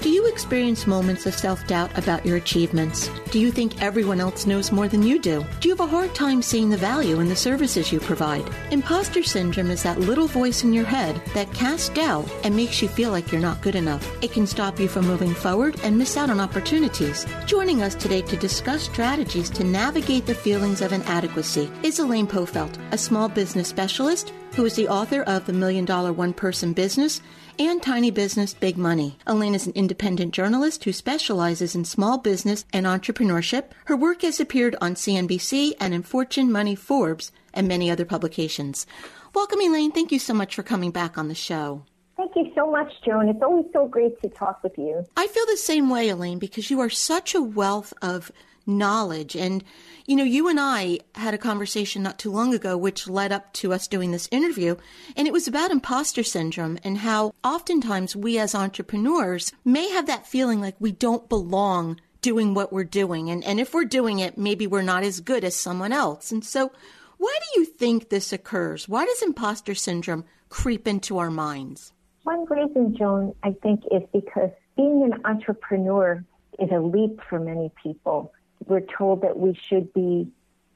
Do you experience moments of self doubt about your achievements? Do you think everyone else knows more than you do? Do you have a hard time seeing the value in the services you provide? Imposter syndrome is that little voice in your head that casts doubt and makes you feel like you're not good enough. It can stop you from moving forward and miss out on opportunities. Joining us today to discuss strategies to navigate the feelings of inadequacy is Elaine Pofeldt, a small business specialist who is the author of The Million Dollar One Person Business and Tiny Business Big Money. Elaine is an independent journalist who specializes in small business and entrepreneurship. Her work has appeared on CNBC and in Fortune, Money, Forbes, and many other publications. Welcome, Elaine. Thank you so much for coming back on the show. Thank you so much, Joan. It's always so great to talk with you. I feel the same way, Elaine, because you are such a wealth of knowledge. And, you know, you and I had a conversation not too long ago, which led up to us doing this interview. And it was about imposter syndrome and how oftentimes we as entrepreneurs may have that feeling like we don't belong doing what we're doing. And, and if we're doing it, maybe we're not as good as someone else. And so, why do you think this occurs? Why does imposter syndrome creep into our minds? One reason, Joan, I think is because being an entrepreneur is a leap for many people we're told that we should be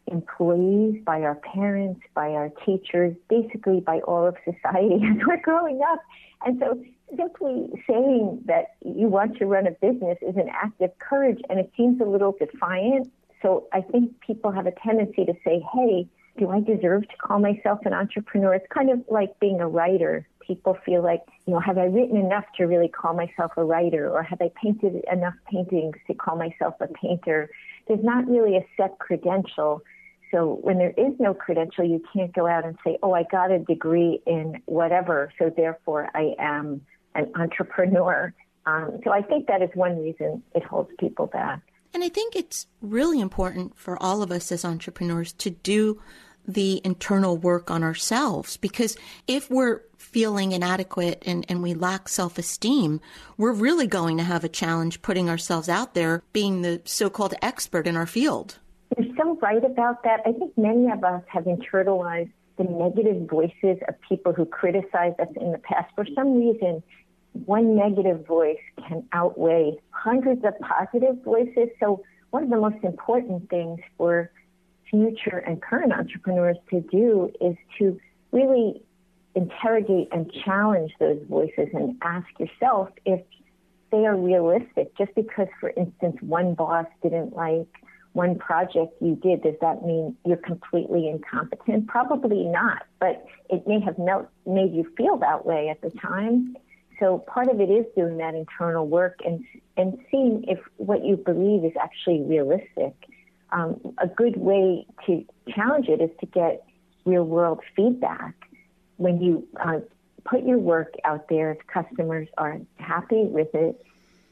employees by our parents, by our teachers, basically by all of society as we're growing up. And so simply saying that you want to run a business is an act of courage and it seems a little defiant. So I think people have a tendency to say, hey, do I deserve to call myself an entrepreneur? It's kind of like being a writer people feel like, you know, have I written enough to really call myself a writer or have I painted enough paintings to call myself a painter? There's not really a set credential. So when there is no credential, you can't go out and say, oh, I got a degree in whatever, so therefore I am an entrepreneur. Um, so I think that is one reason it holds people back. And I think it's really important for all of us as entrepreneurs to do the internal work on ourselves because if we're feeling inadequate and, and we lack self esteem, we're really going to have a challenge putting ourselves out there being the so called expert in our field. You're so right about that. I think many of us have internalized the negative voices of people who criticized us in the past. For some reason, one negative voice can outweigh hundreds of positive voices. So, one of the most important things for future and current entrepreneurs to do is to really interrogate and challenge those voices and ask yourself if they are realistic. Just because, for instance, one boss didn't like one project you did, does that mean you're completely incompetent? Probably not, but it may have made you feel that way at the time. So part of it is doing that internal work and and seeing if what you believe is actually realistic. Um, a good way to challenge it is to get real world feedback when you uh, put your work out there, if customers are happy with it,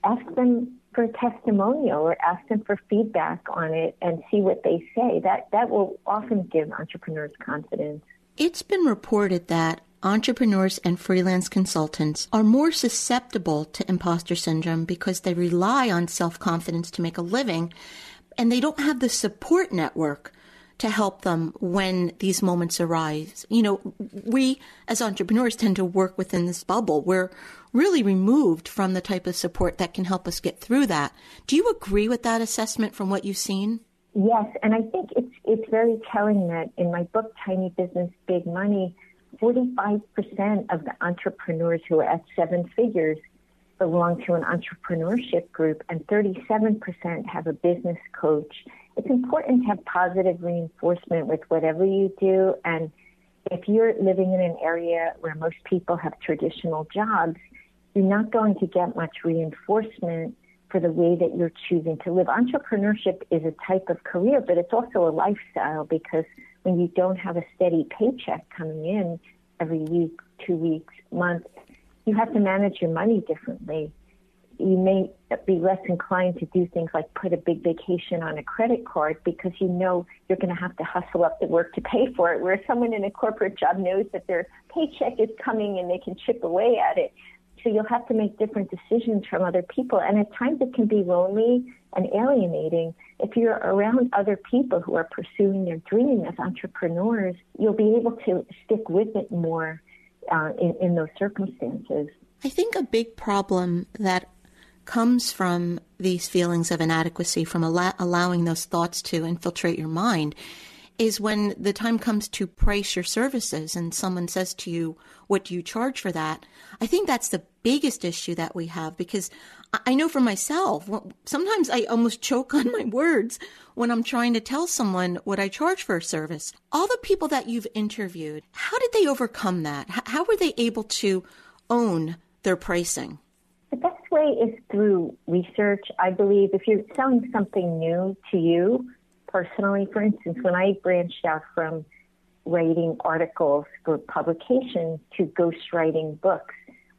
ask them for a testimonial or ask them for feedback on it and see what they say. That that will often give entrepreneurs confidence. It's been reported that entrepreneurs and freelance consultants are more susceptible to imposter syndrome because they rely on self confidence to make a living and they don't have the support network to help them when these moments arise. You know, we as entrepreneurs tend to work within this bubble. We're really removed from the type of support that can help us get through that. Do you agree with that assessment from what you've seen? Yes, and I think it's it's very telling that in my book Tiny Business Big Money, 45% of the entrepreneurs who are at seven figures belong to an entrepreneurship group and 37% have a business coach. It's important to have positive reinforcement with whatever you do and if you're living in an area where most people have traditional jobs, you're not going to get much reinforcement for the way that you're choosing to live. Entrepreneurship is a type of career, but it's also a lifestyle because when you don't have a steady paycheck coming in every week, two weeks, month, you have to manage your money differently. You may be less inclined to do things like put a big vacation on a credit card because you know you're going to have to hustle up the work to pay for it. Where someone in a corporate job knows that their paycheck is coming and they can chip away at it. So you'll have to make different decisions from other people. And at times it can be lonely and alienating. If you're around other people who are pursuing their dream as entrepreneurs, you'll be able to stick with it more uh, in, in those circumstances. I think a big problem that comes from these feelings of inadequacy, from al- allowing those thoughts to infiltrate your mind, is when the time comes to price your services and someone says to you, What do you charge for that? I think that's the biggest issue that we have because I know for myself, sometimes I almost choke on my words when I'm trying to tell someone what I charge for a service. All the people that you've interviewed, how did they overcome that? How were they able to own their pricing? Way is through research. I believe if you're selling something new to you personally, for instance, when I branched out from writing articles for publications to ghostwriting books,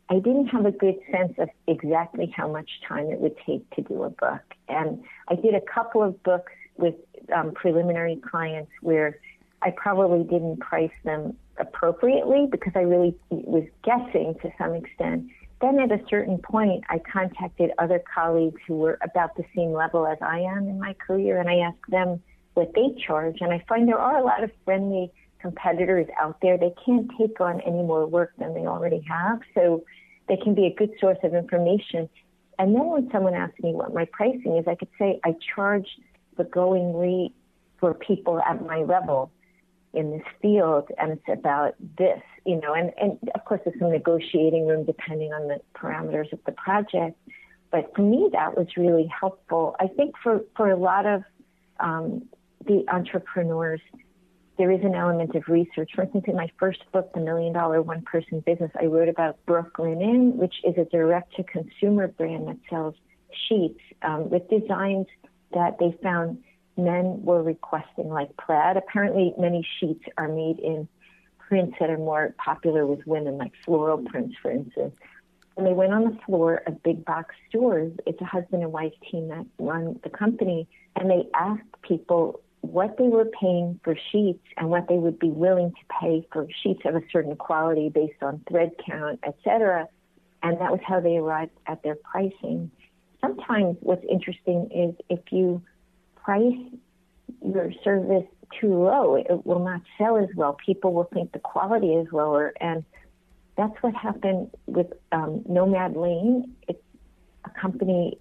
I didn't have a good sense of exactly how much time it would take to do a book. And I did a couple of books with um, preliminary clients where I probably didn't price them appropriately because I really was guessing to some extent. Then at a certain point, I contacted other colleagues who were about the same level as I am in my career, and I asked them what they charge. And I find there are a lot of friendly competitors out there. They can't take on any more work than they already have. So they can be a good source of information. And then when someone asks me what my pricing is, I could say I charge the going rate for people at my level in this field, and it's about this, you know, and, and of course there's some negotiating room depending on the parameters of the project. But for me, that was really helpful. I think for, for a lot of um, the entrepreneurs, there is an element of research. For instance, in my first book, The Million Dollar One Person Business, I wrote about Brooklinen, which is a direct to consumer brand that sells sheets um, with designs that they found men were requesting, like plaid. Apparently, many sheets are made in prints that are more popular with women, like floral prints, for instance. And they went on the floor of big box stores. It's a husband and wife team that run the company. And they asked people what they were paying for sheets and what they would be willing to pay for sheets of a certain quality based on thread count, etc. And that was how they arrived at their pricing. Sometimes what's interesting is if you price your service too low, it will not sell as well. People will think the quality is lower. And that's what happened with um, Nomad Lane. It's a company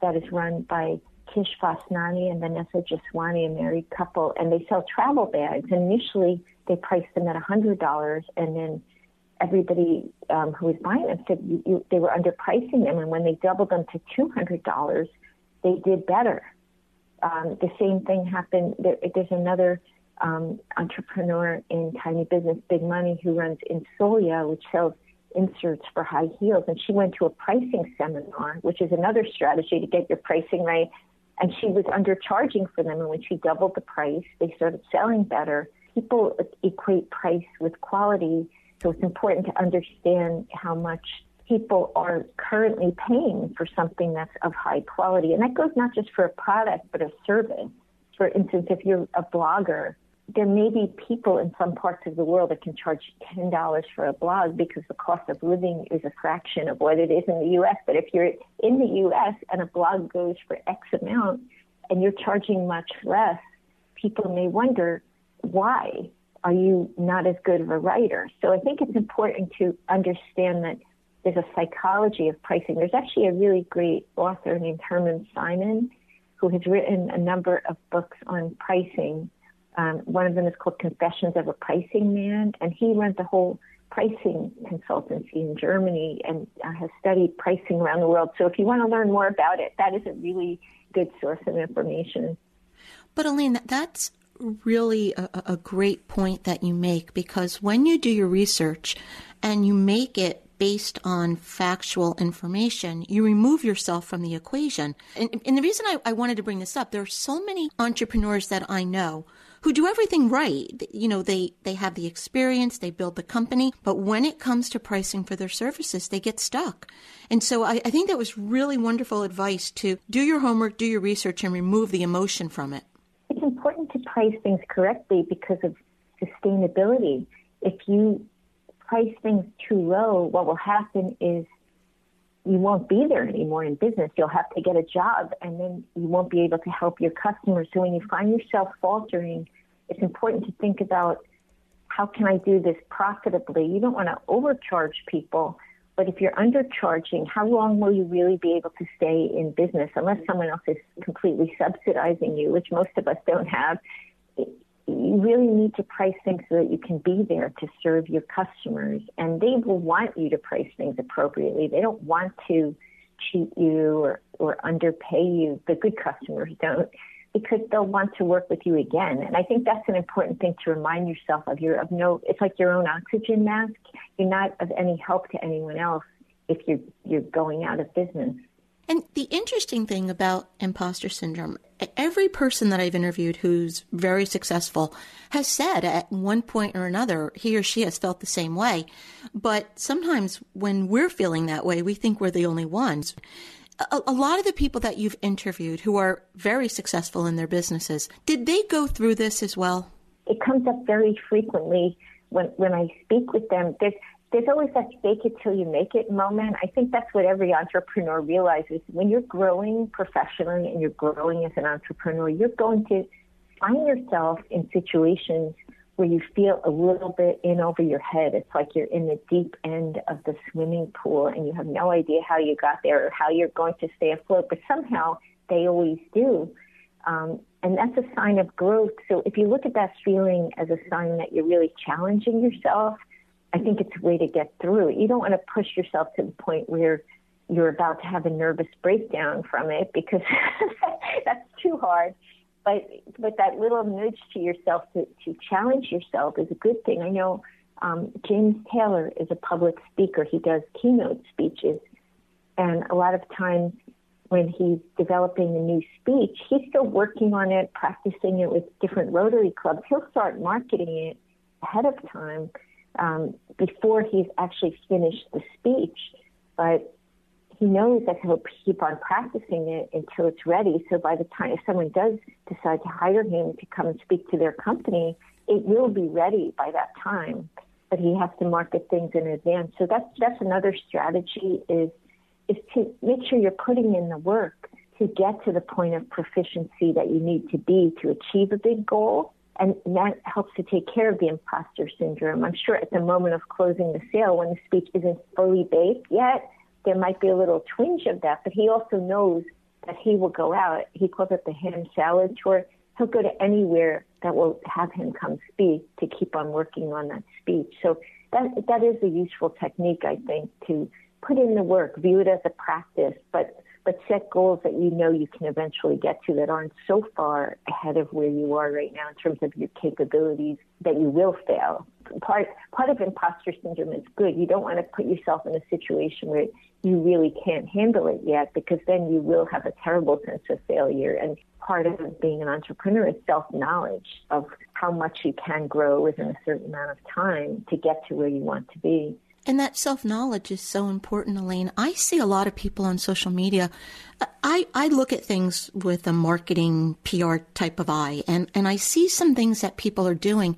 that is run by Kish Vasnani and Vanessa Jaswani, a married couple, and they sell travel bags. And initially, they priced them at $100, and then everybody um, who was buying them said you, you, they were underpricing them. And when they doubled them to $200, they did better. Um, the same thing happened. There, there's another um, entrepreneur in tiny business, big money, who runs Insolia, which sells inserts for high heels. And she went to a pricing seminar, which is another strategy to get your pricing right and she was undercharging for them. And when she doubled the price, they started selling better. People equate price with quality, so it's important to understand how much people are currently paying for something that's of high quality. And that goes not just for a product, but a service. For instance, if you're a blogger there may be people in some parts of the world that can charge $10 for a blog because the cost of living is a fraction of what it is in the US. But if you're in the US and a blog goes for X amount and you're charging much less, people may wonder why are you not as good of a writer? So I think it's important to understand that there's a psychology of pricing. There's actually a really great author named Hermann Simon who has written a number of books on pricing um, one of them is called Confessions of a Pricing Man, and he runs a whole pricing consultancy in Germany and uh, has studied pricing around the world. So if you want to learn more about it, that is a really good source of information. But Elaine, that's really a, a great point that you make because when you do your research and you make it based on factual information, you remove yourself from the equation. And, and the reason I, I wanted to bring this up, there are so many entrepreneurs that I know who do everything right. You know, they, they have the experience, they build the company, but when it comes to pricing for their services, they get stuck. And so I, I think that was really wonderful advice to do your homework, do your research, and remove the emotion from it. It's important to price things correctly because of sustainability. If you price things too low, what will happen is you won't be there anymore in business. You'll have to get a job and then you won't be able to help your customers. So when you find yourself faltering, it's important to think about how can I do this profitably? You don't want to overcharge people, but if you're undercharging, how long will you really be able to stay in business unless someone else is completely subsidizing you, which most of us don't have? You really need to price things so that you can be there to serve your customers. And they will want you to price things appropriately. They don't want to cheat you or, or underpay you. The good customers don't because they'll want to work with you again. And I think that's an important thing to remind yourself of. You're of no, it's like your own oxygen mask. You're not of any help to anyone else if you're, you're going out of business. And the interesting thing about imposter syndrome, every person that I've interviewed who's very successful has said at one point or another, he or she has felt the same way. But sometimes when we're feeling that way, we think we're the only ones. A, a lot of the people that you've interviewed who are very successful in their businesses, did they go through this as well? It comes up very frequently when, when I speak with them. There's, there's always that fake it till you make it moment. I think that's what every entrepreneur realizes. When you're growing professionally and you're growing as an entrepreneur, you're going to find yourself in situations where you feel a little bit in over your head. It's like you're in the deep end of the swimming pool and you have no idea how you got there or how you're going to stay afloat, but somehow they always do. Um, and that's a sign of growth. So if you look at that feeling as a sign that you're really challenging yourself, I think it's a way to get through. You don't want to push yourself to the point where you're about to have a nervous breakdown from it because that's too hard. But but that little nudge to yourself to, to challenge yourself is a good thing. I know um, James Taylor is a public speaker. He does keynote speeches, and a lot of times when he's developing a new speech, he's still working on it, practicing it with different Rotary clubs. He'll start marketing it ahead of time um, before he's actually finished the speech, but he knows that he'll keep on practicing it until it's ready. So by the time if someone does decide to hire him to come and speak to their company, it will be ready by that time. But he has to market things in advance. So that's that's another strategy is is to make sure you're putting in the work to get to the point of proficiency that you need to be to achieve a big goal and that helps to take care of the imposter syndrome. I'm sure at the moment of closing the sale, when the speech isn't fully baked yet, there might be a little twinge of that, but he also knows that he will go out. He calls it the ham salad tour. He'll go to anywhere that will have him come speak to keep on working on that speech. So that that is a useful technique, I think, to put in the work, view it as a practice, but but set goals that you know you can eventually get to that aren't so far ahead of where you are right now in terms of your capabilities that you will fail. Part part of imposter syndrome is good. You don't want to put yourself in a situation where you really can't handle it yet because then you will have a terrible sense of failure. And part of being an entrepreneur is self knowledge of how much you can grow within a certain amount of time to get to where you want to be. And that self knowledge is so important, Elaine. I see a lot of people on social media. I, I look at things with a marketing PR type of eye, and, and I see some things that people are doing,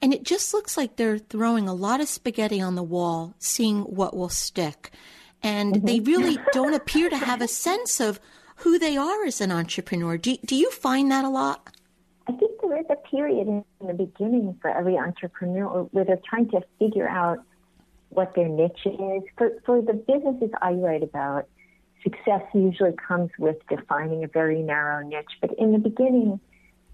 and it just looks like they're throwing a lot of spaghetti on the wall, seeing what will stick. And mm-hmm. they really don't appear to have a sense of who they are as an entrepreneur. Do, do you find that a lot? I think there is a period in the beginning for every entrepreneur where they're trying to figure out what their niche is. For, for the businesses I write about, success usually comes with defining a very narrow niche. But in the beginning,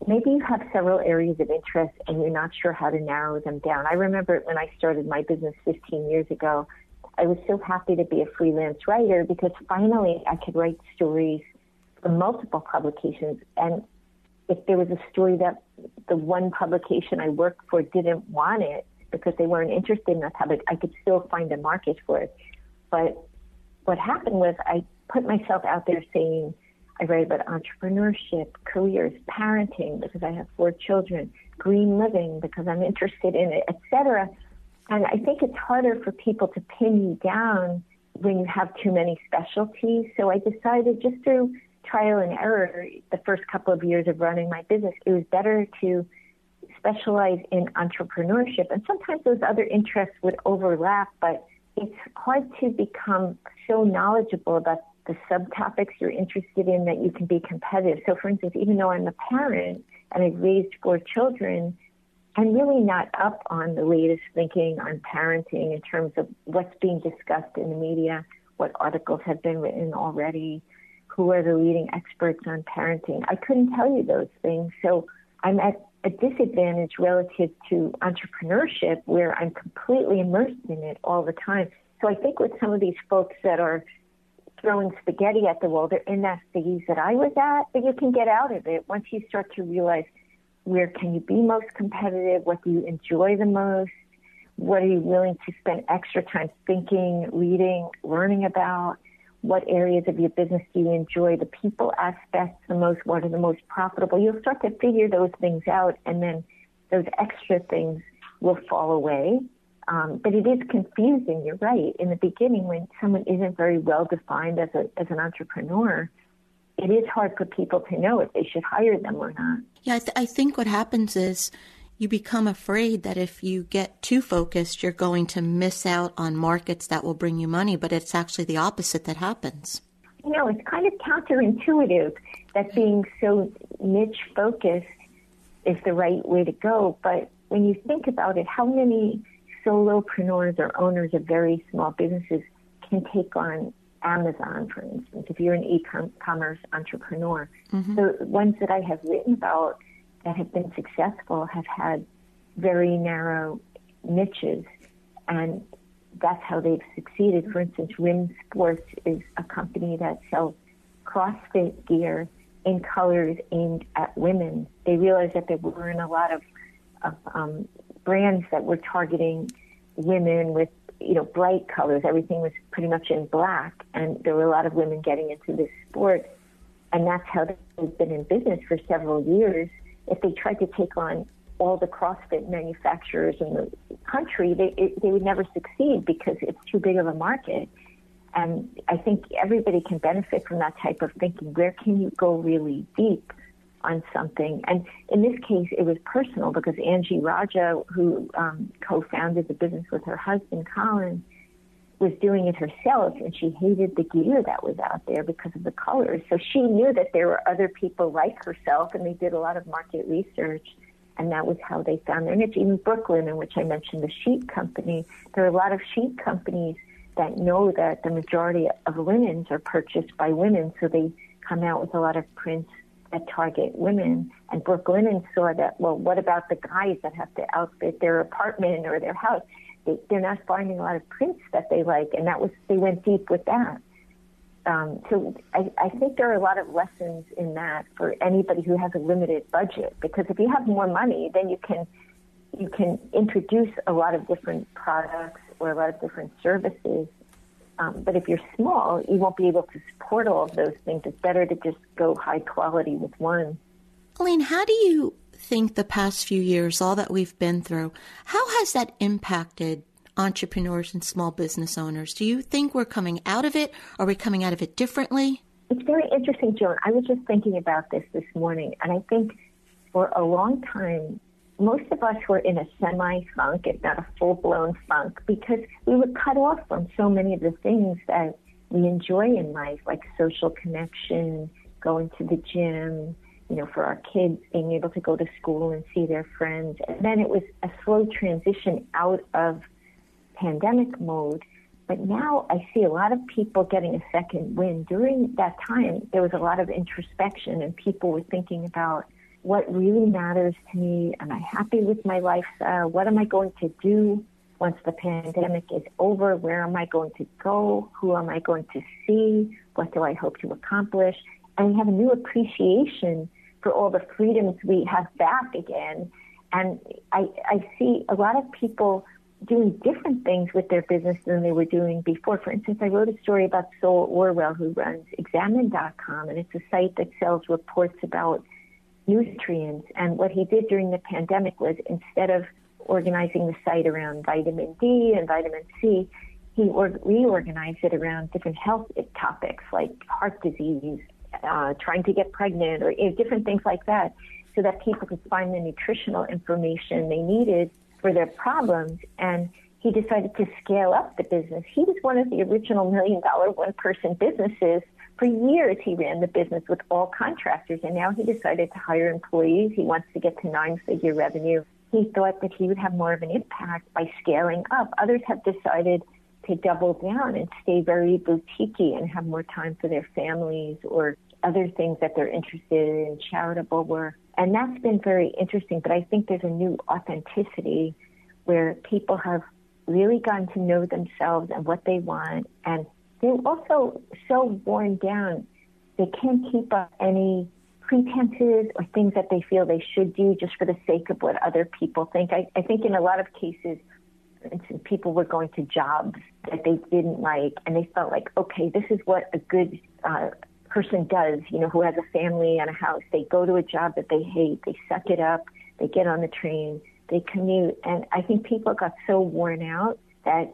maybe you have several areas of interest and you're not sure how to narrow them down. I remember when I started my business 15 years ago, I was so happy to be a freelance writer because finally I could write stories for multiple publications. And if there was a story that the one publication I worked for didn't want it because they weren't interested in that topic, I could still find a market for it. But what happened was I put myself out there saying, I write about entrepreneurship, careers, parenting because I have four children, green living because I'm interested in it, etc. And I think it's harder for people to pin you down when you have too many specialties. So I decided just through trial and error, the first couple of years of running my business, it was better to specialize in entrepreneurship. And sometimes those other interests would overlap, but it's hard to become so knowledgeable about the subtopics you're interested in that you can be competitive. So, for instance, even though I'm a parent and I've raised four children, I'm really not up on the latest thinking on parenting in terms of what's being discussed in the media, what articles have been written already, who are the leading experts on parenting. I couldn't tell you those things. So I'm at a disadvantage relative to entrepreneurship where I'm completely immersed in it all the time. So I think with some of these folks that are throwing spaghetti at the wall. They're in that phase that I was at, but you can get out of it once you start to realize where can you be most competitive, what do you enjoy the most, what are you willing to spend extra time thinking, reading, learning about, what areas of your business do you enjoy the people aspects the most, what are the most profitable. You'll start to figure those things out, and then those extra things will fall away um, but it is confusing. You're right. In the beginning, when someone isn't very well defined as a as an entrepreneur, it is hard for people to know if they should hire them or not. Yeah, I, th- I think what happens is you become afraid that if you get too focused, you're going to miss out on markets that will bring you money. But it's actually the opposite that happens. You know, it's kind of counterintuitive that being so niche focused is the right way to go. But when you think about it, how many solopreneurs or owners of very small businesses can take on Amazon, for instance, if you're an e-commerce entrepreneur. Mm-hmm. The ones that I have written about that have been successful have had very narrow niches, and that's how they've succeeded. For instance, Rim Sports is a company that sells CrossFit gear in colors aimed at women. They realized that there weren't a lot of, of um, brands that were targeting women with you know bright colors. Everything was pretty much in black, and there were a lot of women getting into this sport, and that's how they've been in business for several years. If they tried to take on all the CrossFit manufacturers in the country, they it, they would never succeed because it's too big of a market. And I think everybody can benefit from that type of thinking. Where can you go really deep? on something. And in this case, it was personal because Angie Raja, who um, co-founded the business with her husband Colin, was doing it herself, and she hated the gear that was out there because of the colors. So she knew that there were other people like herself, and they did a lot of market research. And that was how they found their niche. Even Brooklinen which I mentioned the sheet company, there are a lot of sheet companies that know that the majority of linens are purchased by women, so they come out with a lot of prints that target women. And Brooklinen saw that, well, what about the guys that have to outfit their apartment or their house? They, they're not finding a lot of prints that they like, and that was they went deep with that. Um, so I, I think there are a lot of lessons in that for anybody who has a limited budget. Because if you have more money, then you can you can introduce a lot of different products or a lot of different services um, but if you're small, you won't be able to support all of those things. It's better to just go high quality with one. Elaine, how do you think the past few years, all that we've been through, how has that impacted entrepreneurs and small business owners? Do you think we're coming out of it? Are we coming out of it differently? It's very interesting, Joan. I was just thinking about this this morning, and I think for a long time, most of us were in a semi funk, if not a full blown funk, because we were cut off from so many of the things that we enjoy in life, like social connection, going to the gym, you know, for our kids being able to go to school and see their friends. And then it was a slow transition out of pandemic mode. But now I see a lot of people getting a second wind. During that time, there was a lot of introspection, and people were thinking about what really matters to me. Am I happy with my lifestyle? Uh, what am I going to do once the pandemic is over? Where am I going to go? Who am I going to see? What do I hope to accomplish? And we have a new appreciation for all the freedoms we have back again. And I, I see a lot of people doing different things with their business than they were doing before. For instance, I wrote a story about Sol Orwell, who runs Examine.com, and it's a site that sells reports about nutrients. And what he did during the pandemic was instead of organizing the site around vitamin D and vitamin C, he reorganized it around different health topics like heart disease, uh, trying to get pregnant, or you know, different things like that, so that people could find the nutritional information they needed for their problems. And he decided to scale up the business. He was one of the original million dollar one person businesses. For years, he ran the business with all contractors, and now he decided to hire employees. He wants to get to nine figure revenue. He thought that he would have more of an impact by scaling up. Others have decided to double down and stay very boutique and have more time for their families or other things that they're interested in, charitable work. And that's been very interesting. But I think there's a new authenticity where people have really gotten to know themselves and what they want. And they're also so worn down, they can't keep up any pretenses or things that they feel they should do just for the sake of what other people think. I, I think in a lot of cases, people were going to jobs that they didn't like, and they felt like, okay, this is what a good uh, person does, you know, who has a family and a house. They go to a job that they hate, they suck it up, they get on the train, they commute. And I think people got so worn out that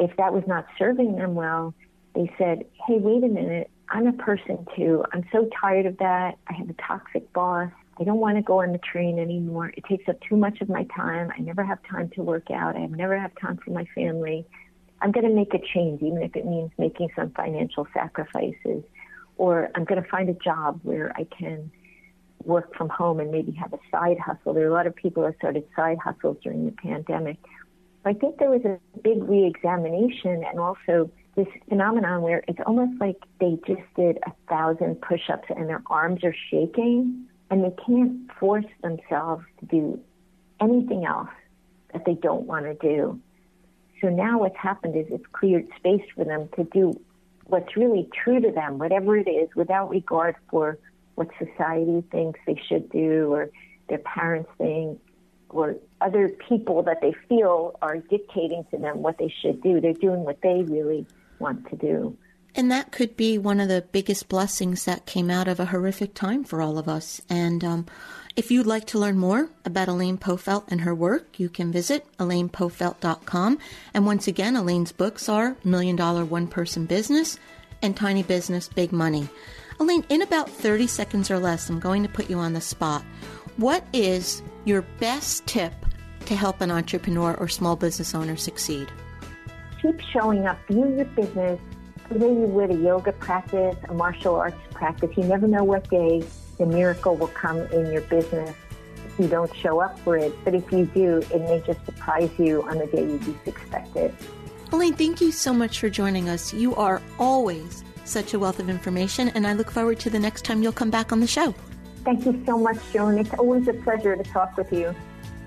if that was not serving them well, they said, hey, wait a minute, I'm a person too. I'm so tired of that. I have a toxic boss. I don't want to go on the train anymore. It takes up too much of my time. I never have time to work out. I never have time for my family. I'm going to make a change, even if it means making some financial sacrifices or I'm going to find a job where I can work from home and maybe have a side hustle. There are a lot of people that started side hustles during the pandemic. I think there was a big reexamination and also this phenomenon where it's almost like they just did a thousand push-ups and their arms are shaking and they can't force themselves to do anything else that they don't want to do. So now what's happened is it's cleared space for them to do what's really true to them, whatever it is, without regard for what society thinks they should do or their parents think or other people that they feel are dictating to them what they should do. They're doing what they really want to do. And that could be one of the biggest blessings that came out of a horrific time for all of us. And um, if you'd like to learn more about Elaine Pofeldt and her work, you can visit elainepofeldt.com. And once again, Elaine's books are Million Dollar One Person Business and Tiny Business Big Money. Elaine, in about 30 seconds or less, I'm going to put you on the spot. What is your best tip to help an entrepreneur or small business owner succeed? Keep showing up, view your business the way you would a yoga practice, a martial arts practice. You never know what day the miracle will come in your business if you don't show up for it. But if you do, it may just surprise you on the day you least expect it. Elaine, thank you so much for joining us. You are always such a wealth of information, and I look forward to the next time you'll come back on the show. Thank you so much, Joan. It's always a pleasure to talk with you.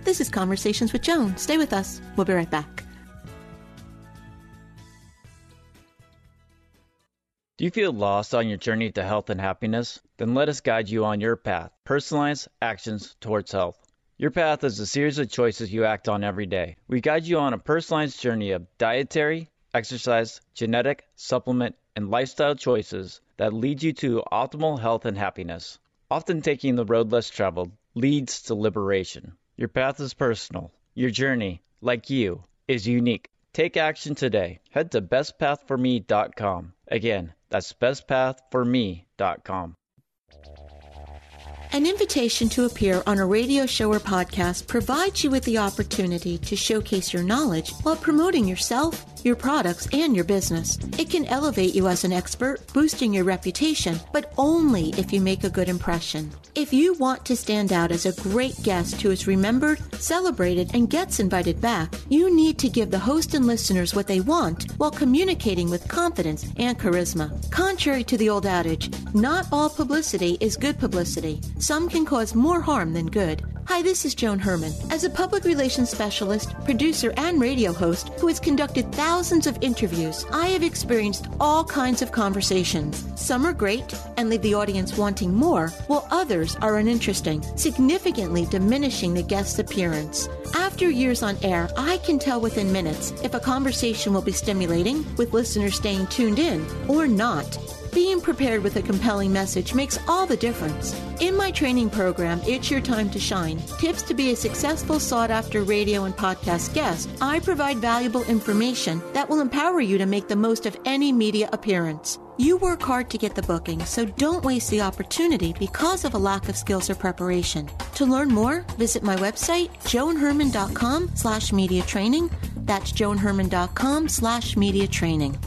This is Conversations with Joan. Stay with us. We'll be right back. Do you feel lost on your journey to health and happiness? Then let us guide you on your path. Personalized actions towards health. Your path is a series of choices you act on every day. We guide you on a personalized journey of dietary, exercise, genetic, supplement, and lifestyle choices that lead you to optimal health and happiness. Often taking the road less traveled leads to liberation. Your path is personal. Your journey, like you, is unique. Take action today. Head to bestpathforme.com. Again, that's bestpathforme.com. An invitation to appear on a radio show or podcast provides you with the opportunity to showcase your knowledge while promoting yourself, your products, and your business. It can elevate you as an expert, boosting your reputation, but only if you make a good impression. If you want to stand out as a great guest who is remembered, celebrated, and gets invited back, you need to give the host and listeners what they want while communicating with confidence and charisma. Contrary to the old adage, not all publicity is good publicity. Some can cause more harm than good. Hi, this is Joan Herrmann. As a public relations specialist, producer, and radio host who has conducted thousands of interviews, I have experienced all kinds of conversations. Some are great and leave the audience wanting more, while others are uninteresting, significantly diminishing the guest's appearance. After years on air, I can tell within minutes if a conversation will be stimulating, with listeners staying tuned in, or not. Being prepared with a compelling message makes all the difference. In my training program, It's Your Time to Shine Tips to be a successful, sought after radio and podcast guest, I provide valuable information that will empower you to make the most of any media appearance. You work hard to get the booking, so don't waste the opportunity because of a lack of skills or preparation. To learn more, visit my website, joanherman.com slash media training. That's joanherman.com slash media training.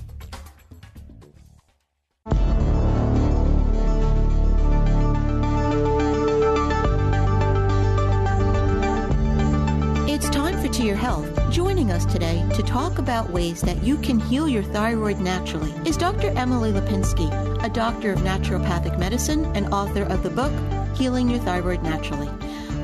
Your Health. Joining us today to talk about ways that you can heal your thyroid naturally is Dr. Emily Lipinski, a doctor of naturopathic medicine and author of the book Healing Your Thyroid Naturally.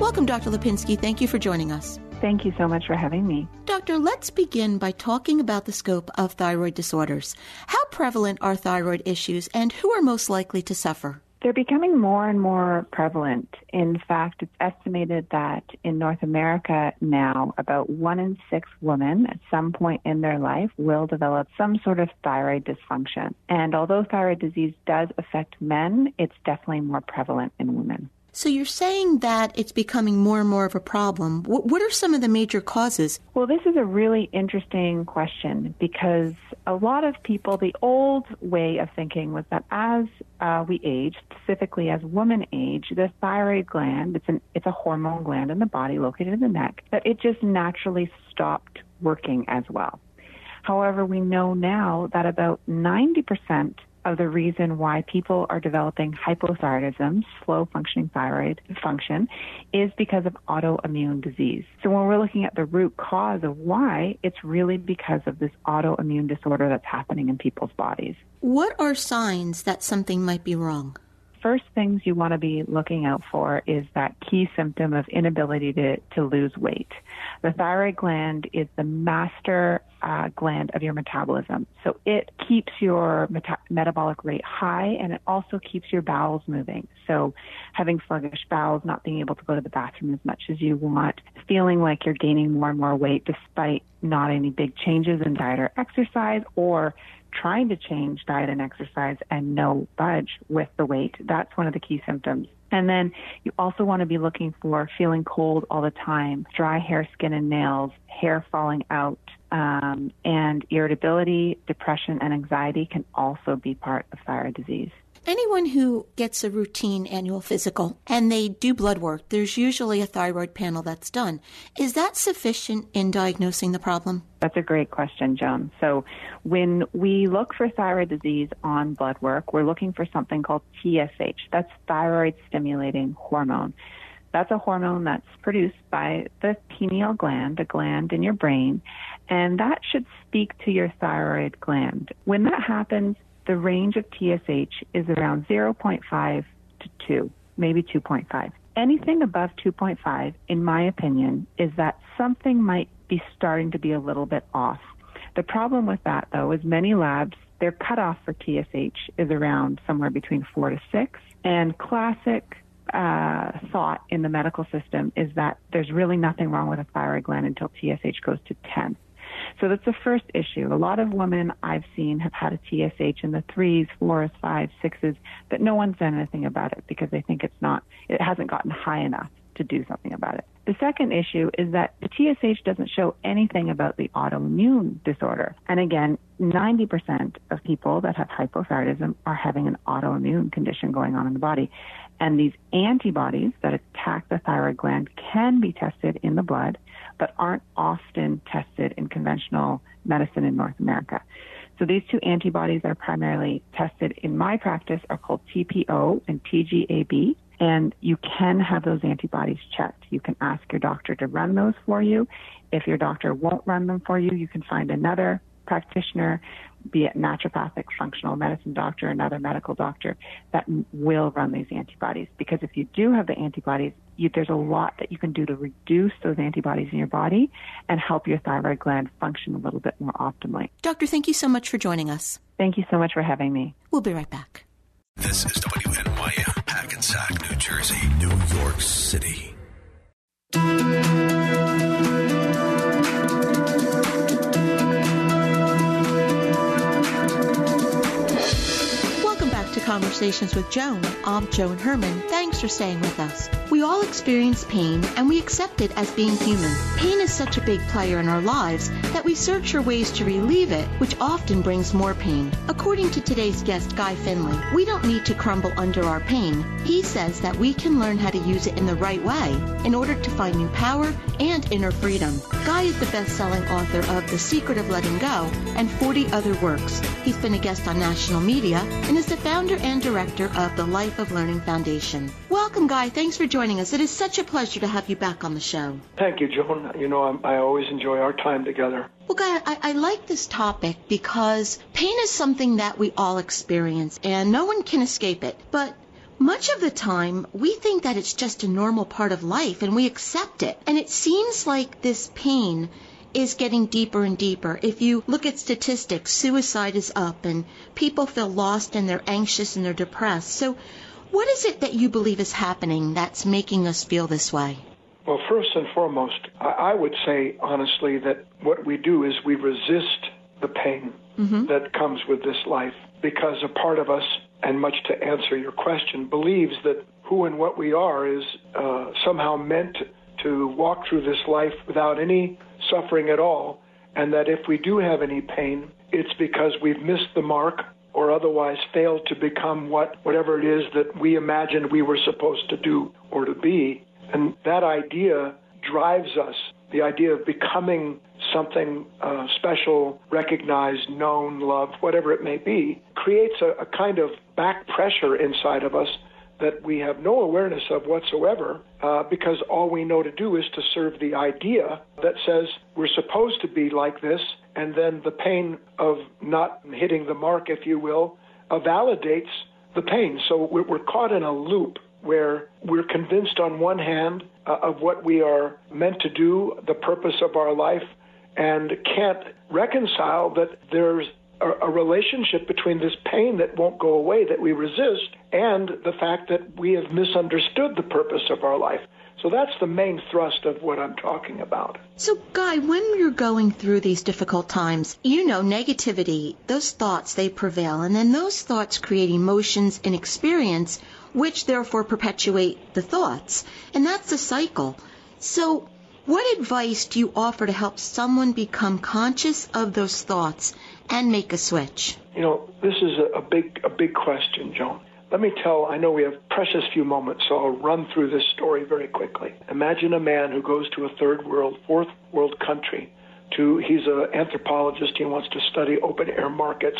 Welcome, Dr. Lipinski. Thank you for joining us. Thank you so much for having me. Doctor, let's begin by talking about the scope of thyroid disorders. How prevalent are thyroid issues and who are most likely to suffer? They're becoming more and more prevalent. In fact, it's estimated that in North America now, about one in six women at some point in their life will develop some sort of thyroid dysfunction. And although thyroid disease does affect men, it's definitely more prevalent in women. So you're saying that it's becoming more and more of a problem. What are some of the major causes? Well, this is a really interesting question because a lot of people, the old way of thinking was that as uh, we age, specifically as women age, the thyroid gland, it's, an, it's a hormone gland in the body located in the neck, that it just naturally stopped working as well. However, we know now that about 90% of the reason why people are developing hypothyroidism, slow functioning thyroid function, is because of autoimmune disease. So when we're looking at the root cause of why, it's really because of this autoimmune disorder that's happening in people's bodies. What are signs that something might be wrong? first things you want to be looking out for is that key symptom of inability to, to lose weight. The thyroid gland is the master uh, gland of your metabolism. So it keeps your meta- metabolic rate high and it also keeps your bowels moving. So having sluggish bowels, not being able to go to the bathroom as much as you want, feeling like you're gaining more and more weight despite not any big changes in diet or exercise or trying to change diet and exercise and no budge with the weight, that's one of the key symptoms. And then you also want to be looking for feeling cold all the time, dry hair, skin, and nails, hair falling out, um, and irritability, depression, and anxiety can also be part of thyroid disease. Anyone who gets a routine annual physical and they do blood work, there's usually a thyroid panel that's done. Is that sufficient in diagnosing the problem? That's a great question, Joan. So, when we look for thyroid disease on blood work, we're looking for something called TSH. That's thyroid stimulating hormone. That's a hormone that's produced by the pineal gland, a gland in your brain, and that should speak to your thyroid gland. When that happens, the range of TSH is around 0.5 to 2, maybe 2.5. Anything above 2.5, in my opinion, is that something might be starting to be a little bit off. The problem with that, though, is many labs, their cutoff for TSH is around somewhere between 4 to 6. And classic uh, thought in the medical system is that there's really nothing wrong with a thyroid gland until TSH goes to 10. So that's the first issue. A lot of women I've seen have had a TSH in the threes, fours, fives, sixes, but no one's done anything about it because they think it's not, it hasn't gotten high enough to do something about it. The second issue is that the TSH doesn't show anything about the autoimmune disorder. And again, 90% of people that have hypothyroidism are having an autoimmune condition going on in the body. And these antibodies that attack the thyroid gland can be tested in the blood, but aren't often tested in conventional medicine in North America. So these two antibodies that are primarily tested in my practice are called TPO and TGAB. And you can have those antibodies checked. You can ask your doctor to run those for you. If your doctor won't run them for you, you can find another practitioner, be it naturopathic, functional medicine doctor, another medical doctor, that will run these antibodies. Because if you do have the antibodies, you, there's a lot that you can do to reduce those antibodies in your body and help your thyroid gland function a little bit more optimally. Doctor, thank you so much for joining us. Thank you so much for having me. We'll be right back. This is WNYM, Hackensack, New Jersey, New York City. Conversations with Joan. I'm Joan Herrmann. Thanks for staying with us. We all experience pain and we accept it as being human. Pain is such a big player in our lives that we search for ways to relieve it, which often brings more pain. According to today's guest, Guy Finley, we don't need to crumble under our pain. He says that we can learn how to use it in the right way in order to find new power and inner freedom. Guy is the best-selling author of The Secret of Letting Go and 40 other works. He's been a guest on national media and is the founder and director of the Life of Learning Foundation. Welcome, Guy. Thanks for joining us. It is such a pleasure to have you back on the show. Thank you, Joan. You know, I'm, I always enjoy our time together. Well, Guy, I, I like this topic because pain is something that we all experience and no one can escape it. But much of the time, we think that it's just a normal part of life and we accept it. And it seems like this pain is getting deeper and deeper. If you look at statistics, suicide is up and people feel lost and they're anxious and they're depressed. So, what is it that you believe is happening that's making us feel this way? Well, first and foremost, I, would say honestly that what we do is we resist the pain Mm-hmm. that comes with this life because a part of us, and much to answer your question, believes that who and what we are is uh, somehow meant to walk through this life without any suffering at all, and that if we do have any pain, it's because we've missed the mark or otherwise failed to become what whatever it is that we imagined we were supposed to do or to be. And that idea drives us. The idea of becoming something uh, special, recognized, known, loved, whatever it may be, creates a, a kind of back pressure inside of us that we have no awareness of whatsoever uh, because all we know to do is to serve the idea that says we're supposed to be like this, and then the pain of not hitting the mark, if you will, uh, validates the pain. So we're, caught in a loop where we're convinced on one hand uh, of what we are meant to do, the purpose of our life, and can't reconcile that there's a, a relationship between this pain that won't go away that we resist and the fact that we have misunderstood the purpose of our life. So that's the main thrust of what I'm talking about. So, Guy, when you're going through these difficult times, you know, negativity, those thoughts, they prevail. And then those thoughts create emotions and experience, which therefore perpetuate the thoughts. And that's a cycle. So, what advice do you offer to help someone become conscious of those thoughts and make a switch? You know, this is a, big, a big question, Joan. Let me tell, I know we have precious few moments, so I'll run through this story very quickly. Imagine a man who goes to a third world, fourth world country to, he's an anthropologist, he wants to study open air markets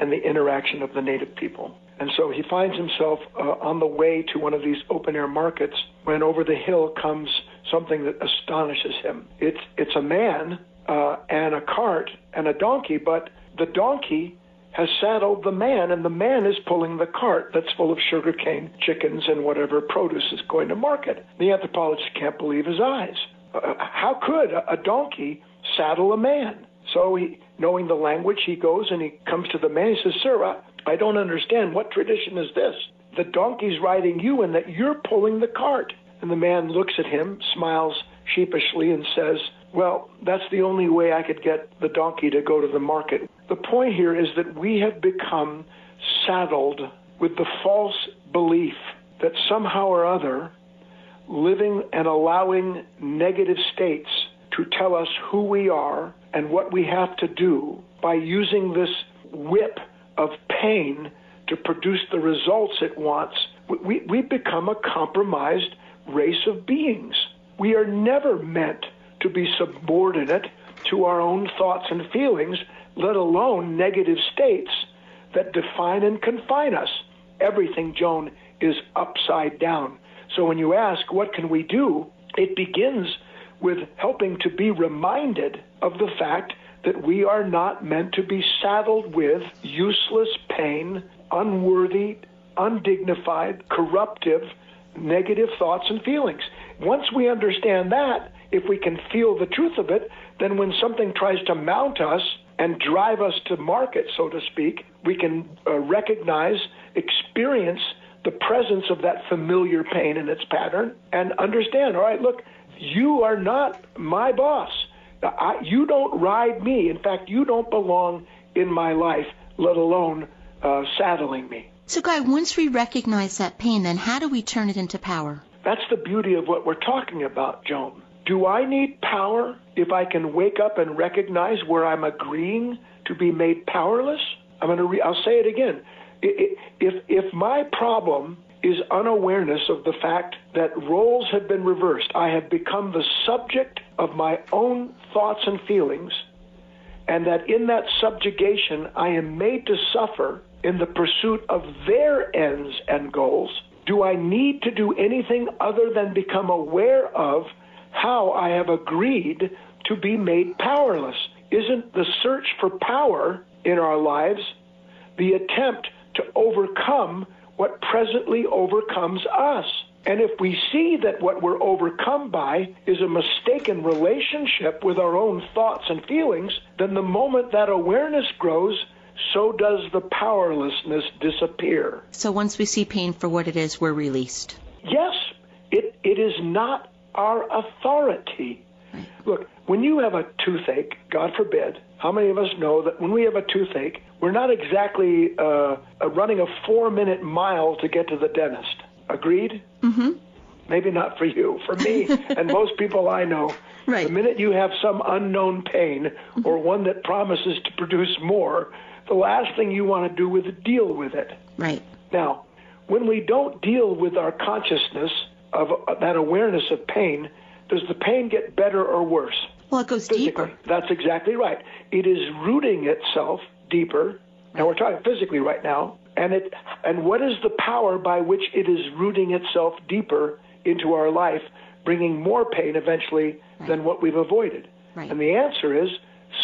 and the interaction of the native people. And so he finds himself uh, on the way to one of these open air markets when over the hill comes something that astonishes him. It's, it's a man uh, and a cart and a donkey, but the donkey has saddled the man, and the man is pulling the cart that's full of sugarcane, chickens, and whatever produce is going to market. The anthropologist can't believe his eyes. Uh, how could a, donkey saddle a man? So, he, knowing the language, he goes and he comes to the man. He says, Sir, I, I don't understand. What tradition is this? The donkey's riding you, and that you're pulling the cart. And the man looks at him, smiles sheepishly, and says, well, that's the only way I could get the donkey to go to the market. The point here is that we have become saddled with the false belief that somehow or other living and allowing negative states to tell us who we are and what we have to do by using this whip of pain to produce the results it wants, we, we become a compromised race of beings. We are never meant to be subordinate to our own thoughts and feelings, let alone negative states that define and confine us. Everything, Joan, is upside down. So when you ask, what can we do? It begins with helping to be reminded of the fact that we are not meant to be saddled with useless pain, unworthy, undignified, corruptive, negative thoughts and feelings. Once we understand that, if we can feel the truth of it, then when something tries to mount us and drive us to market, so to speak, we can uh, recognize, experience the presence of that familiar pain and its pattern and understand, all right, look, you are not my boss. I, you don't ride me. In fact, you don't belong in my life, let alone uh, saddling me. So, Guy, once we recognize that pain, then how do we turn it into power? That's the beauty of what we're talking about, Joan. Do I need power if I can wake up and recognize where I'm agreeing to be made powerless? I'm going to. Re- I'll say it again. If if my problem is unawareness of the fact that roles have been reversed, I have become the subject of my own thoughts and feelings, and that in that subjugation I am made to suffer in the pursuit of their ends and goals. Do I need to do anything other than become aware of how I have agreed to be made powerless? Isn't the search for power in our lives the attempt to overcome what presently overcomes us? And if we see that what we're overcome by is a mistaken relationship with our own thoughts and feelings, then the moment that awareness grows, so does the powerlessness disappear. So once we see pain for what it is, we're released. Yes, it, it is not our authority. Look, when you have a toothache, God forbid, how many of us know that when we have a toothache, we're not exactly uh, running a four minute mile to get to the dentist? Agreed? Mm-hmm. Maybe not for you. For me and most people I know, right. the minute you have some unknown pain mm-hmm. or one that promises to produce more, the last thing you want to do is deal with it. Right. Now, when we don't deal with our consciousness of uh, that awareness of pain, does the pain get better or worse? Well, it goes physically. deeper. That's exactly right. It is rooting itself deeper. Now we're talking physically right now, and it and what is the power by which it is rooting itself deeper into our life, bringing more pain eventually right. than what we've avoided? Right. And the answer is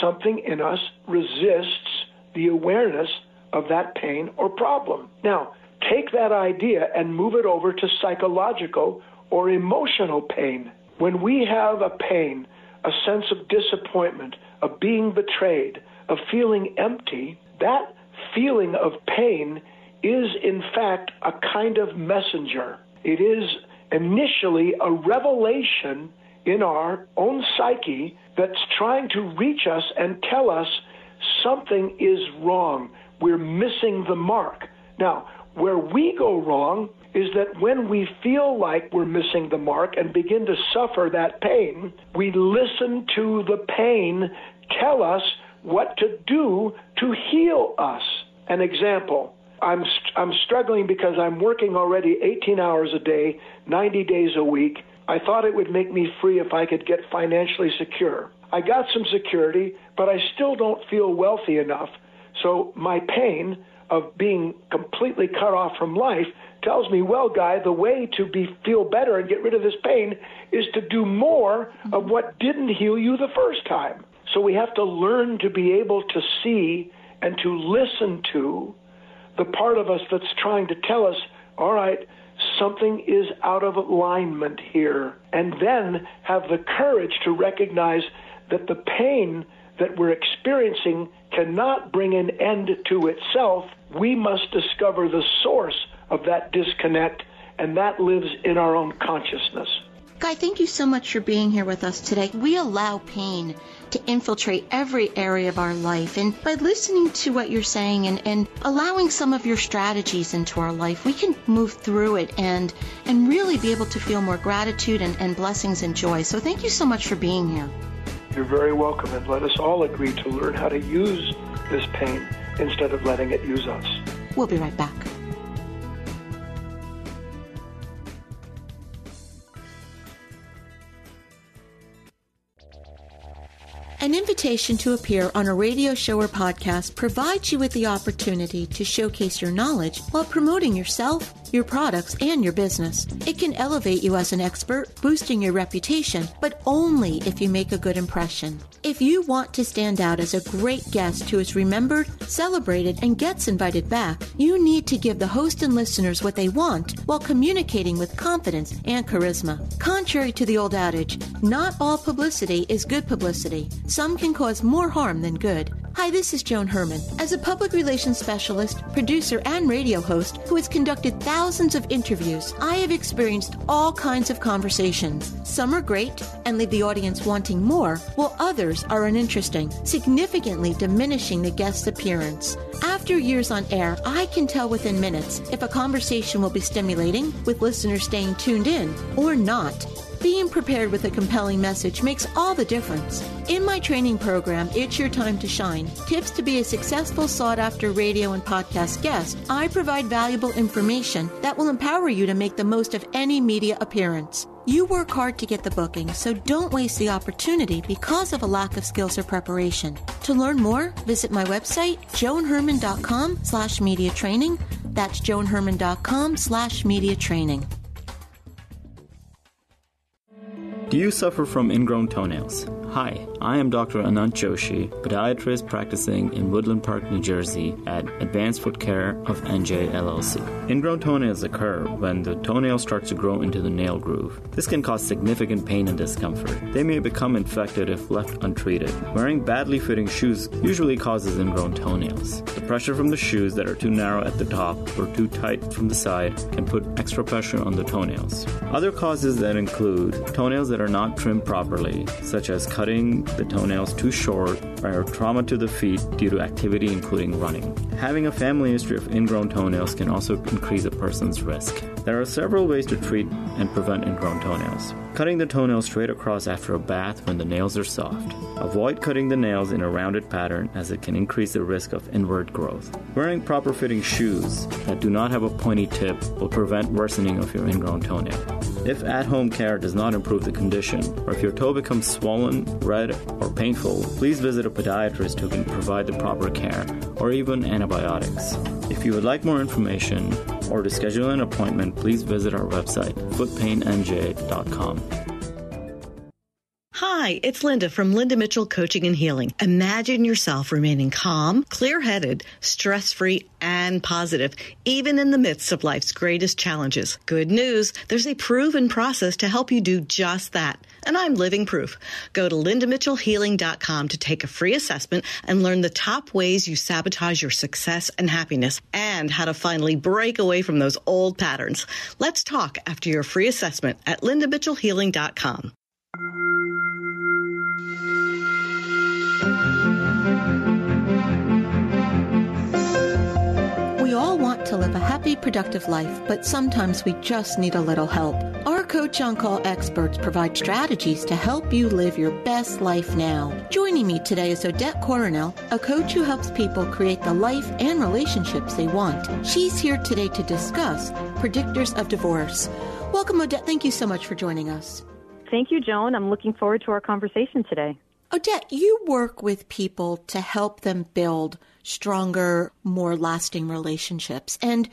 something in us resists the awareness of that pain or problem. Now, take that idea and move it over to psychological or emotional pain. When we have a pain, a sense of disappointment, of being betrayed, of feeling empty, that feeling of pain is in fact a kind of messenger. It is initially a revelation in our own psyche that's trying to reach us and tell us something is wrong. We're missing the mark. Now, where we go wrong is that when we feel like we're missing the mark and begin to suffer that pain, we listen to the pain tell us what to do to heal us. An example I'm, I'm struggling because I'm working already 18 hours a day, 90 days a week. I thought it would make me free if I could get financially secure. I got some security, but I still don't feel wealthy enough. So my pain of being completely cut off from life tells me, well, guy, the way to be feel better and get rid of this pain is to do more of what didn't heal you the first time. So we have to learn to be able to see and to listen to the part of us that's trying to tell us, all right, something is out of alignment here. And then have the courage to recognize that the pain that we're experiencing cannot bring an end to itself. We must discover the source of that disconnect, and that lives in our own consciousness. Guy, thank you so much for being here with us today. We allow pain to infiltrate every area of our life. And by listening to what you're saying and, and allowing some of your strategies into our life, we can move through it and and really be able to feel more gratitude and, and blessings and joy. So thank you so much for being here. You're very welcome, and let us all agree to learn how to use this pain instead of letting it use us. We'll be right back. An invitation to appear on a radio show or podcast provides you with the opportunity to showcase your knowledge while promoting yourself your products, and your business. It can elevate you as an expert, boosting your reputation, but only if you make a good impression. If you want to stand out as a great guest who is remembered, celebrated, and gets invited back, you need to give the host and listeners what they want while communicating with confidence and charisma. Contrary to the old adage, not all publicity is good publicity. Some can cause more harm than good. Hi, this is Joan Herrmann. As a public relations specialist, producer, and radio host who has conducted thousands of interviews, I have experienced all kinds of conversations. Some are great and leave the audience wanting more, while others are uninteresting, significantly diminishing the guest's appearance. After years on air, I can tell within minutes if a conversation will be stimulating, with listeners staying tuned in, or not. Being prepared with a compelling message makes all the difference. In my training program, It's Your Time to Shine Tips to be a successful sought after radio and podcast guest, I provide valuable information that will empower you to make the most of any media appearance. You work hard to get the booking, so don't waste the opportunity because of a lack of skills or preparation. To learn more, visit my website, joanherrmann.com slash media training. That's joanherrmann.com slash media training. Do you suffer from ingrown toenails? Hi, I am Dr. Anant Joshi, podiatrist practicing in Woodland Park, New Jersey at Advanced Foot Care of NJ LLC. Ingrown toenails occur when the toenail starts to grow into the nail groove. This can cause significant pain and discomfort. They may become infected if left untreated. Wearing badly fitting shoes usually causes ingrown toenails. The pressure from the shoes that are too narrow at the top or too tight from the side can put extra pressure on the toenails. Other causes that include toenails that are not trimmed properly, such as cutting the toenails too short, or trauma to the feet due to activity including running. Having a family history of ingrown toenails can also increase a person's risk. There are several ways to treat and prevent ingrown toenails. Cutting the toenails straight across after a bath when the nails are soft. Avoid cutting the nails in a rounded pattern as it can increase the risk of inward growth. Wearing proper fitting shoes that do not have a pointy tip will prevent worsening of your ingrown toenail. If at home care does not improve the condition, or if your toe becomes swollen, red, or painful, please visit a podiatrist who can provide the proper care, or even antibiotics. If you would like more information or to schedule an appointment, please visit our website, footpainnj.com. Hi, it's Linda from Linda Mitchell Coaching and Healing. Imagine yourself remaining calm, clear headed, stress free, and positive, even in the midst of life's greatest challenges. Good news there's a proven process to help you do just that. And I'm living proof. Go to lindamitchellhealing.com to take a free assessment and learn the top ways you sabotage your success and happiness and how to finally break away from those old patterns. Let's talk after your free assessment at lindamitchellhealing.com. all want to live a happy, productive life, but sometimes we just need a little help. Our Coach on Call experts provide strategies to help you live your best life now. Joining me today is Odette Coronel, a coach who helps people create the life and relationships they want. She's here today to discuss predictors of divorce. Welcome, Odette. Thank you so much for joining us. Thank you, Joan. I'm looking forward to our conversation today. Odette, you work with people to help them build stronger, more lasting relationships. And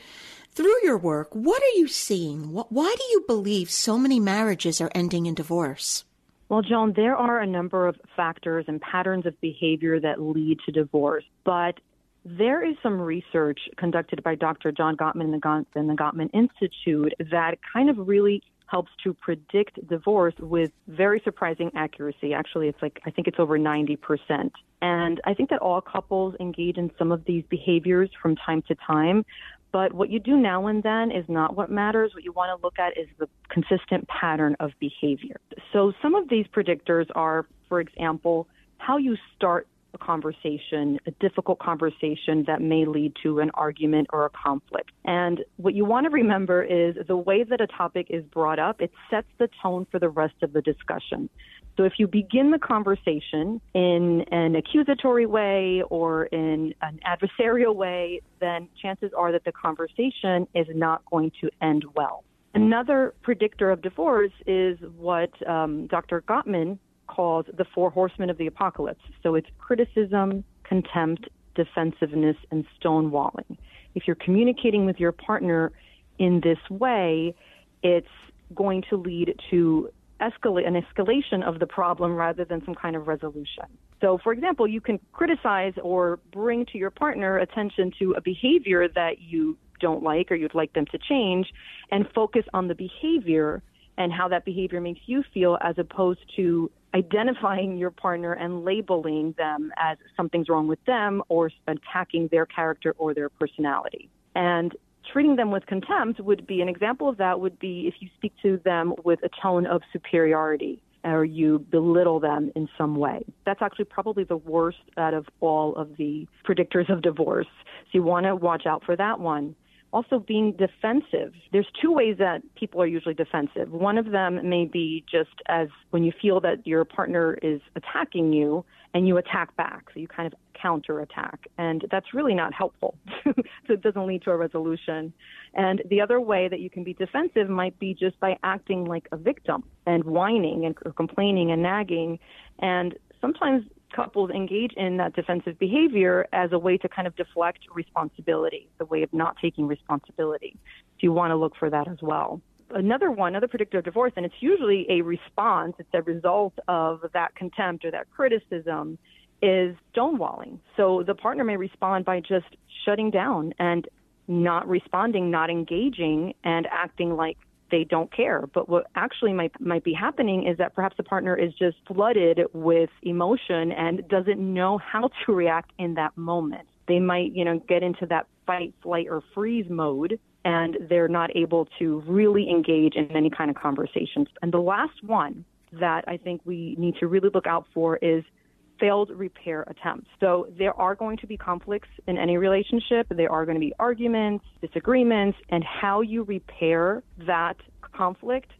through your work, what are you seeing? Why do you believe so many marriages are ending in divorce? Well, Joan, there are a number of factors and patterns of behavior that lead to divorce, but there is some research conducted by Dr. John Gottman and the Gottman Institute that kind of really helps to predict divorce with very surprising accuracy. Actually, it's like, I think it's over 90%. And I think that all couples engage in some of these behaviors from time to time. But what you do now and then is not what matters. What you want to look at is the consistent pattern of behavior. So some of these predictors are, for example, how you start a conversation, a difficult conversation that may lead to an argument or a conflict. And what you want to remember is the way that a topic is brought up, it sets the tone for the rest of the discussion. So if you begin the conversation in an accusatory way or in an adversarial way, then chances are that the conversation is not going to end well. Another predictor of divorce is what um, Dr. Gottman calls the four horsemen of the apocalypse. So it's criticism, contempt, defensiveness, and stonewalling. If you're communicating with your partner in this way, it's going to lead to escalate an escalation of the problem rather than some kind of resolution. So, for example, you can criticize or bring to your partner attention to a behavior that you don't like or you'd like them to change and focus on the behavior and how that behavior makes you feel as opposed to identifying your partner and labeling them as something's wrong with them or attacking their character or their personality. And treating them with contempt would be an example of that would be if you speak to them with a tone of superiority or you belittle them in some way. That's actually probably the worst out of all of the predictors of divorce. So you want to watch out for that one. Also, being defensive. There's two ways that people are usually defensive. One of them may be just as when you feel that your partner is attacking you and you attack back. So you kind of counterattack. And that's really not helpful. so it doesn't lead to a resolution. And the other way that you can be defensive might be just by acting like a victim and whining and complaining and nagging. And sometimes couples engage in that defensive behavior as a way to kind of deflect responsibility, the way of not taking responsibility. So you want to look for that as well. Another one, another predictor of divorce, and it's usually a response, it's a result of that contempt or that criticism, is stonewalling. So the partner may respond by just shutting down and not responding, not engaging, and acting like they don't care. But what actually might might be happening is that perhaps the partner is just flooded with emotion and doesn't know how to react in that moment. They might, you know, get into that fight, flight, or freeze mode, and they're not able to really engage in any kind of conversations. And the last one that I think we need to really look out for is failed repair attempts. So there are going to be conflicts in any relationship. There are going to be arguments, disagreements, and how you repair that conflict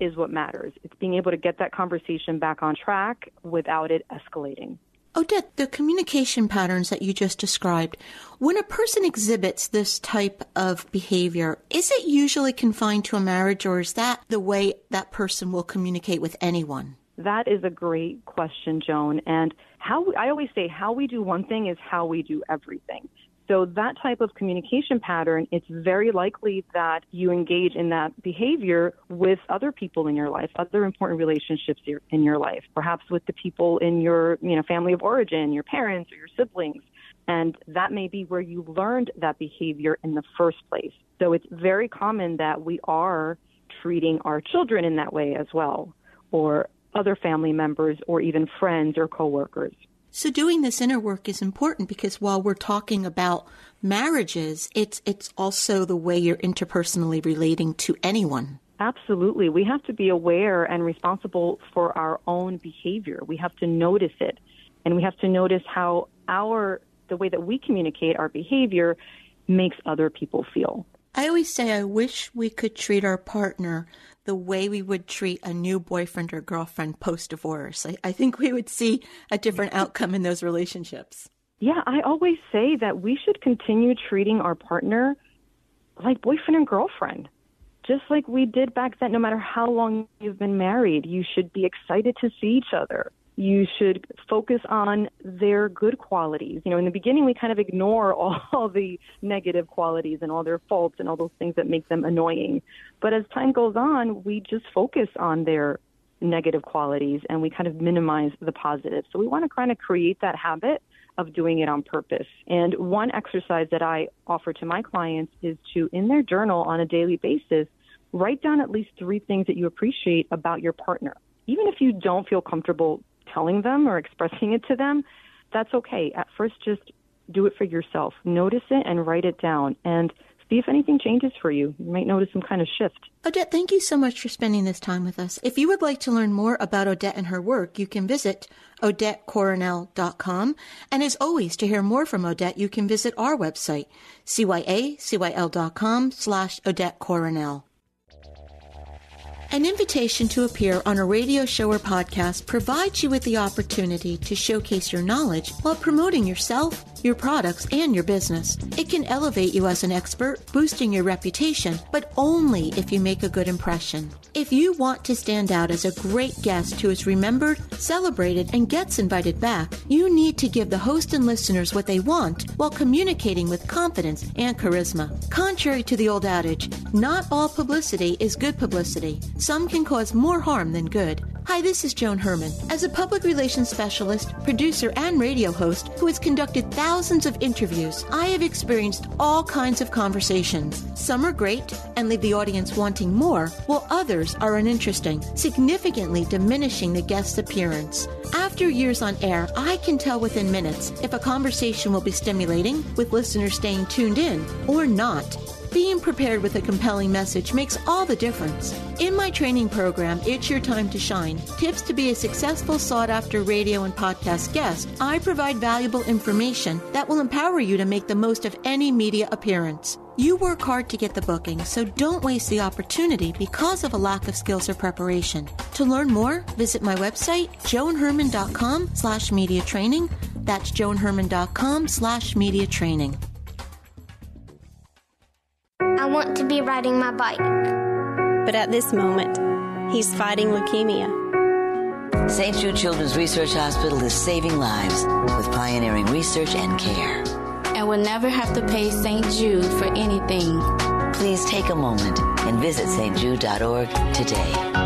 is what matters. It's being able to get that conversation back on track without it escalating. Odette, the communication patterns that you just described, when a person exhibits this type of behavior, is it usually confined to a marriage or is that the way that person will communicate with anyone? That is a great question, Joan. And how I always say, how we do one thing is how we do everything. So that type of communication pattern, it's very likely that you engage in that behavior with other people in your life, other important relationships in your life, perhaps with the people in your, you know, family of origin, your parents or your siblings. And that may be where you learned that behavior in the first place. So it's very common that we are treating our children in that way as well, or other family members or even friends or coworkers. So doing this inner work is important because while we're talking about marriages, it's it's also the way you're interpersonally relating to anyone. Absolutely. We have to be aware and responsible for our own behavior. We have to notice it. And we have to notice how our the way that we communicate our behavior makes other people feel. I always say I wish we could treat our partner the way we would treat a new boyfriend or girlfriend post divorce. I, I think we would see a different outcome in those relationships. Yeah, I always say that we should continue treating our partner like boyfriend and girlfriend. Just like we did back then, no matter how long you've been married, you should be excited to see each other you should focus on their good qualities. You know, in the beginning, we kind of ignore all the negative qualities and all their faults and all those things that make them annoying. But as time goes on, we just focus on their negative qualities and we kind of minimize the positive. So we want to kind of create that habit of doing it on purpose. And one exercise that I offer to my clients is to, in their journal on a daily basis, write down at least three things that you appreciate about your partner. Even if you don't feel comfortable telling them or expressing it to them, that's okay. At first, just do it for yourself. Notice it and write it down and see if anything changes for you. You might notice some kind of shift. Odette, thank you so much for spending this time with us. If you would like to learn more about Odette and her work, you can visit odettecoronel.com. And as always, to hear more from Odette, you can visit our website, cyacyl.com slash Odette Coronel. An invitation to appear on a radio show or podcast provides you with the opportunity to showcase your knowledge while promoting yourself, your products, and your business. It can elevate you as an expert, boosting your reputation, but only if you make a good impression. If you want to stand out as a great guest who is remembered, celebrated, and gets invited back, you need to give the host and listeners what they want while communicating with confidence and charisma. Contrary to the old adage, not all publicity is good publicity. Some can cause more harm than good. Hi, this is Joan Herrmann. As a public relations specialist, producer, and radio host who has conducted thousands of interviews, I have experienced all kinds of conversations. Some are great and leave the audience wanting more, while others are uninteresting, significantly diminishing the guest's appearance. After years on air, I can tell within minutes if a conversation will be stimulating, with listeners staying tuned in, or not. Being prepared with a compelling message makes all the difference. In my training program, It's Your Time to Shine Tips to be a successful, sought after radio and podcast guest, I provide valuable information that will empower you to make the most of any media appearance. You work hard to get the booking, so don't waste the opportunity because of a lack of skills or preparation. To learn more, visit my website, joanherrmann.com slash media training. That's joanherrmann.com slash media training. I want to be riding my bike. But at this moment, he's fighting leukemia. St. Jude Children's Research Hospital is saving lives with pioneering research and care. And we'll never have to pay St. Jude for anything. Please take a moment and visit stjude.org today.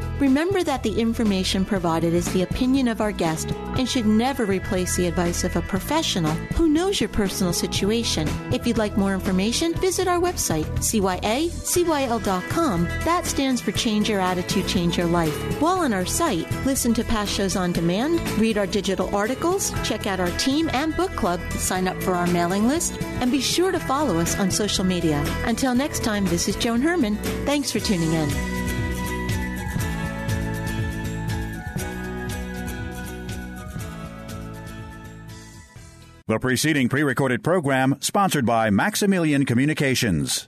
Remember that the information provided is the opinion of our guest and should never replace the advice of a professional who knows your personal situation. If you'd like more information, visit our website, cyacyl.com. That stands for Change Your Attitude, Change Your Life. While on our site, listen to past shows on demand, read our digital articles, check out our team and book club, sign up for our mailing list, and be sure to follow us on social media. Until next time, this is Joan Herrmann. Thanks for tuning in. The preceding pre recorded program sponsored by Maximilian Communications.